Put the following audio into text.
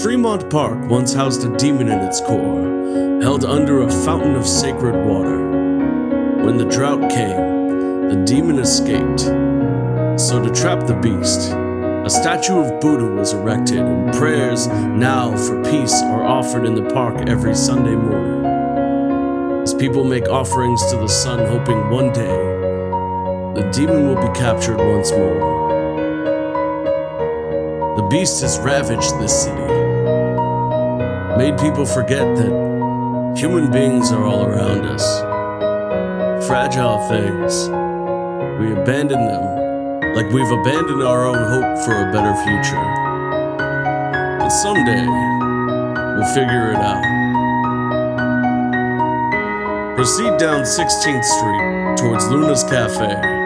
Fremont Park once housed a demon in its core, held under a fountain of sacred water. When the drought came, the demon escaped. So, to trap the beast, a statue of Buddha was erected, and prayers now for peace are offered in the park every Sunday morning. As people make offerings to the sun, hoping one day the demon will be captured once more. The beast has ravaged this city, made people forget that human beings are all around us. Fragile things. We abandon them like we've abandoned our own hope for a better future. But someday, we'll figure it out. Proceed down 16th Street towards Luna's Cafe